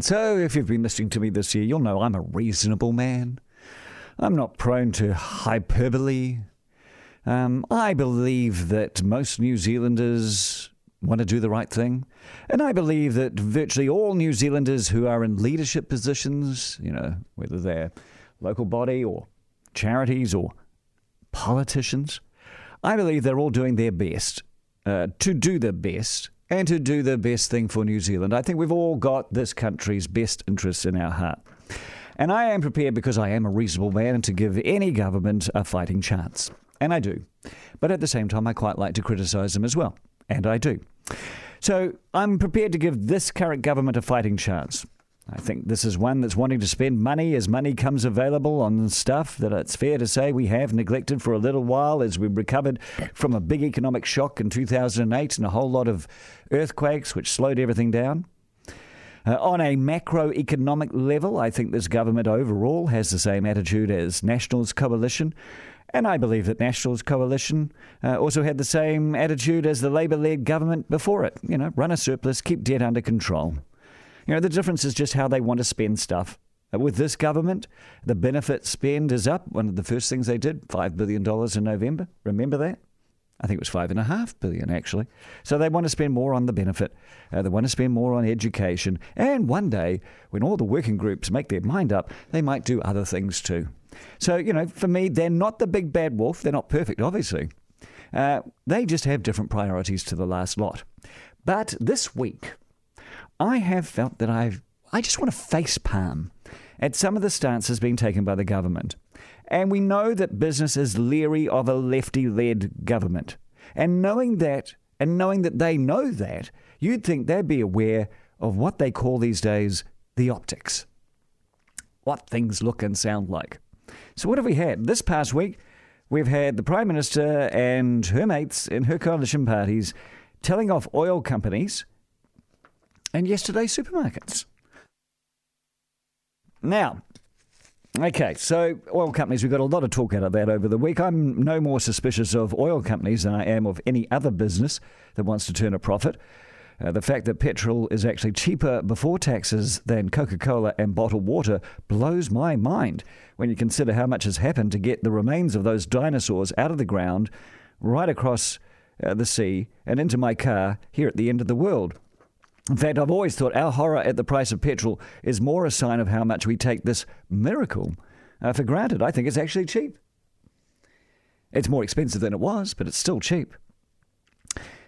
right. So, if you've been listening to me this year, you'll know I'm a reasonable man. I'm not prone to hyperbole. Um, I believe that most New Zealanders want to do the right thing. And I believe that virtually all New Zealanders who are in leadership positions, you know, whether they're local body or charities or politicians, I believe they're all doing their best uh, to do the best and to do the best thing for New Zealand. I think we've all got this country's best interests in our heart. And I am prepared because I am a reasonable man to give any government a fighting chance. And I do. But at the same time, I quite like to criticise them as well. And I do. So I'm prepared to give this current government a fighting chance. I think this is one that's wanting to spend money as money comes available on stuff that it's fair to say we have neglected for a little while as we recovered from a big economic shock in 2008 and a whole lot of earthquakes which slowed everything down. Uh, on a macroeconomic level, I think this government overall has the same attitude as Nationals Coalition. And I believe that Nationals Coalition uh, also had the same attitude as the Labour led government before it. You know, run a surplus, keep debt under control. You know, the difference is just how they want to spend stuff. Uh, with this government, the benefit spend is up. One of the first things they did, $5 billion in November. Remember that? I think it was five and a half billion actually. So they want to spend more on the benefit. Uh, they want to spend more on education. And one day, when all the working groups make their mind up, they might do other things too. So, you know, for me, they're not the big bad wolf. They're not perfect, obviously. Uh, they just have different priorities to the last lot. But this week, I have felt that I've, I just want to face palm at some of the stances being taken by the government. And we know that business is leery of a lefty led government. And knowing that, and knowing that they know that, you'd think they'd be aware of what they call these days the optics. What things look and sound like. So, what have we had? This past week, we've had the Prime Minister and her mates in her coalition parties telling off oil companies and yesterday supermarkets. Now, Okay, so oil companies, we've got a lot of talk out of that over the week. I'm no more suspicious of oil companies than I am of any other business that wants to turn a profit. Uh, the fact that petrol is actually cheaper before taxes than Coca Cola and bottled water blows my mind when you consider how much has happened to get the remains of those dinosaurs out of the ground, right across uh, the sea, and into my car here at the end of the world. In fact, I've always thought our horror at the price of petrol is more a sign of how much we take this miracle uh, for granted. I think it's actually cheap. It's more expensive than it was, but it's still cheap.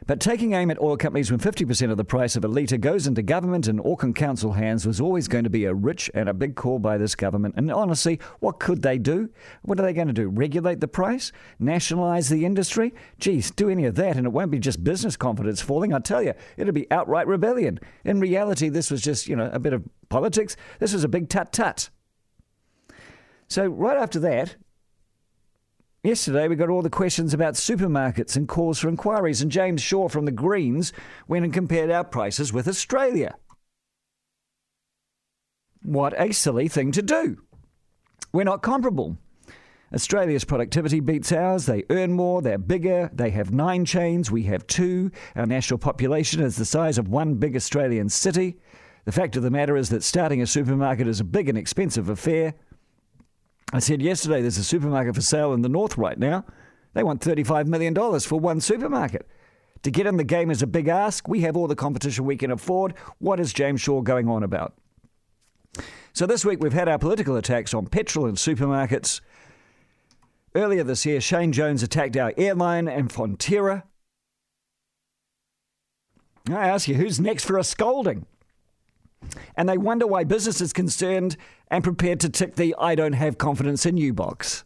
But taking aim at oil companies when 50% of the price of a litre goes into government and Auckland Council hands was always going to be a rich and a big call by this government. And honestly, what could they do? What are they going to do? Regulate the price? Nationalise the industry? Geez, do any of that and it won't be just business confidence falling. I tell you, it'll be outright rebellion. In reality, this was just, you know, a bit of politics. This was a big tut tut. So, right after that, Yesterday, we got all the questions about supermarkets and calls for inquiries, and James Shaw from the Greens went and compared our prices with Australia. What a silly thing to do. We're not comparable. Australia's productivity beats ours. They earn more, they're bigger, they have nine chains, we have two. Our national population is the size of one big Australian city. The fact of the matter is that starting a supermarket is a big and expensive affair. I said yesterday there's a supermarket for sale in the north right now. They want $35 million for one supermarket. To get in the game is a big ask. We have all the competition we can afford. What is James Shaw going on about? So this week we've had our political attacks on petrol and supermarkets. Earlier this year, Shane Jones attacked our airline and Fonterra. I ask you, who's next for a scolding? And they wonder why business is concerned and prepared to tick the I don't have confidence in you box.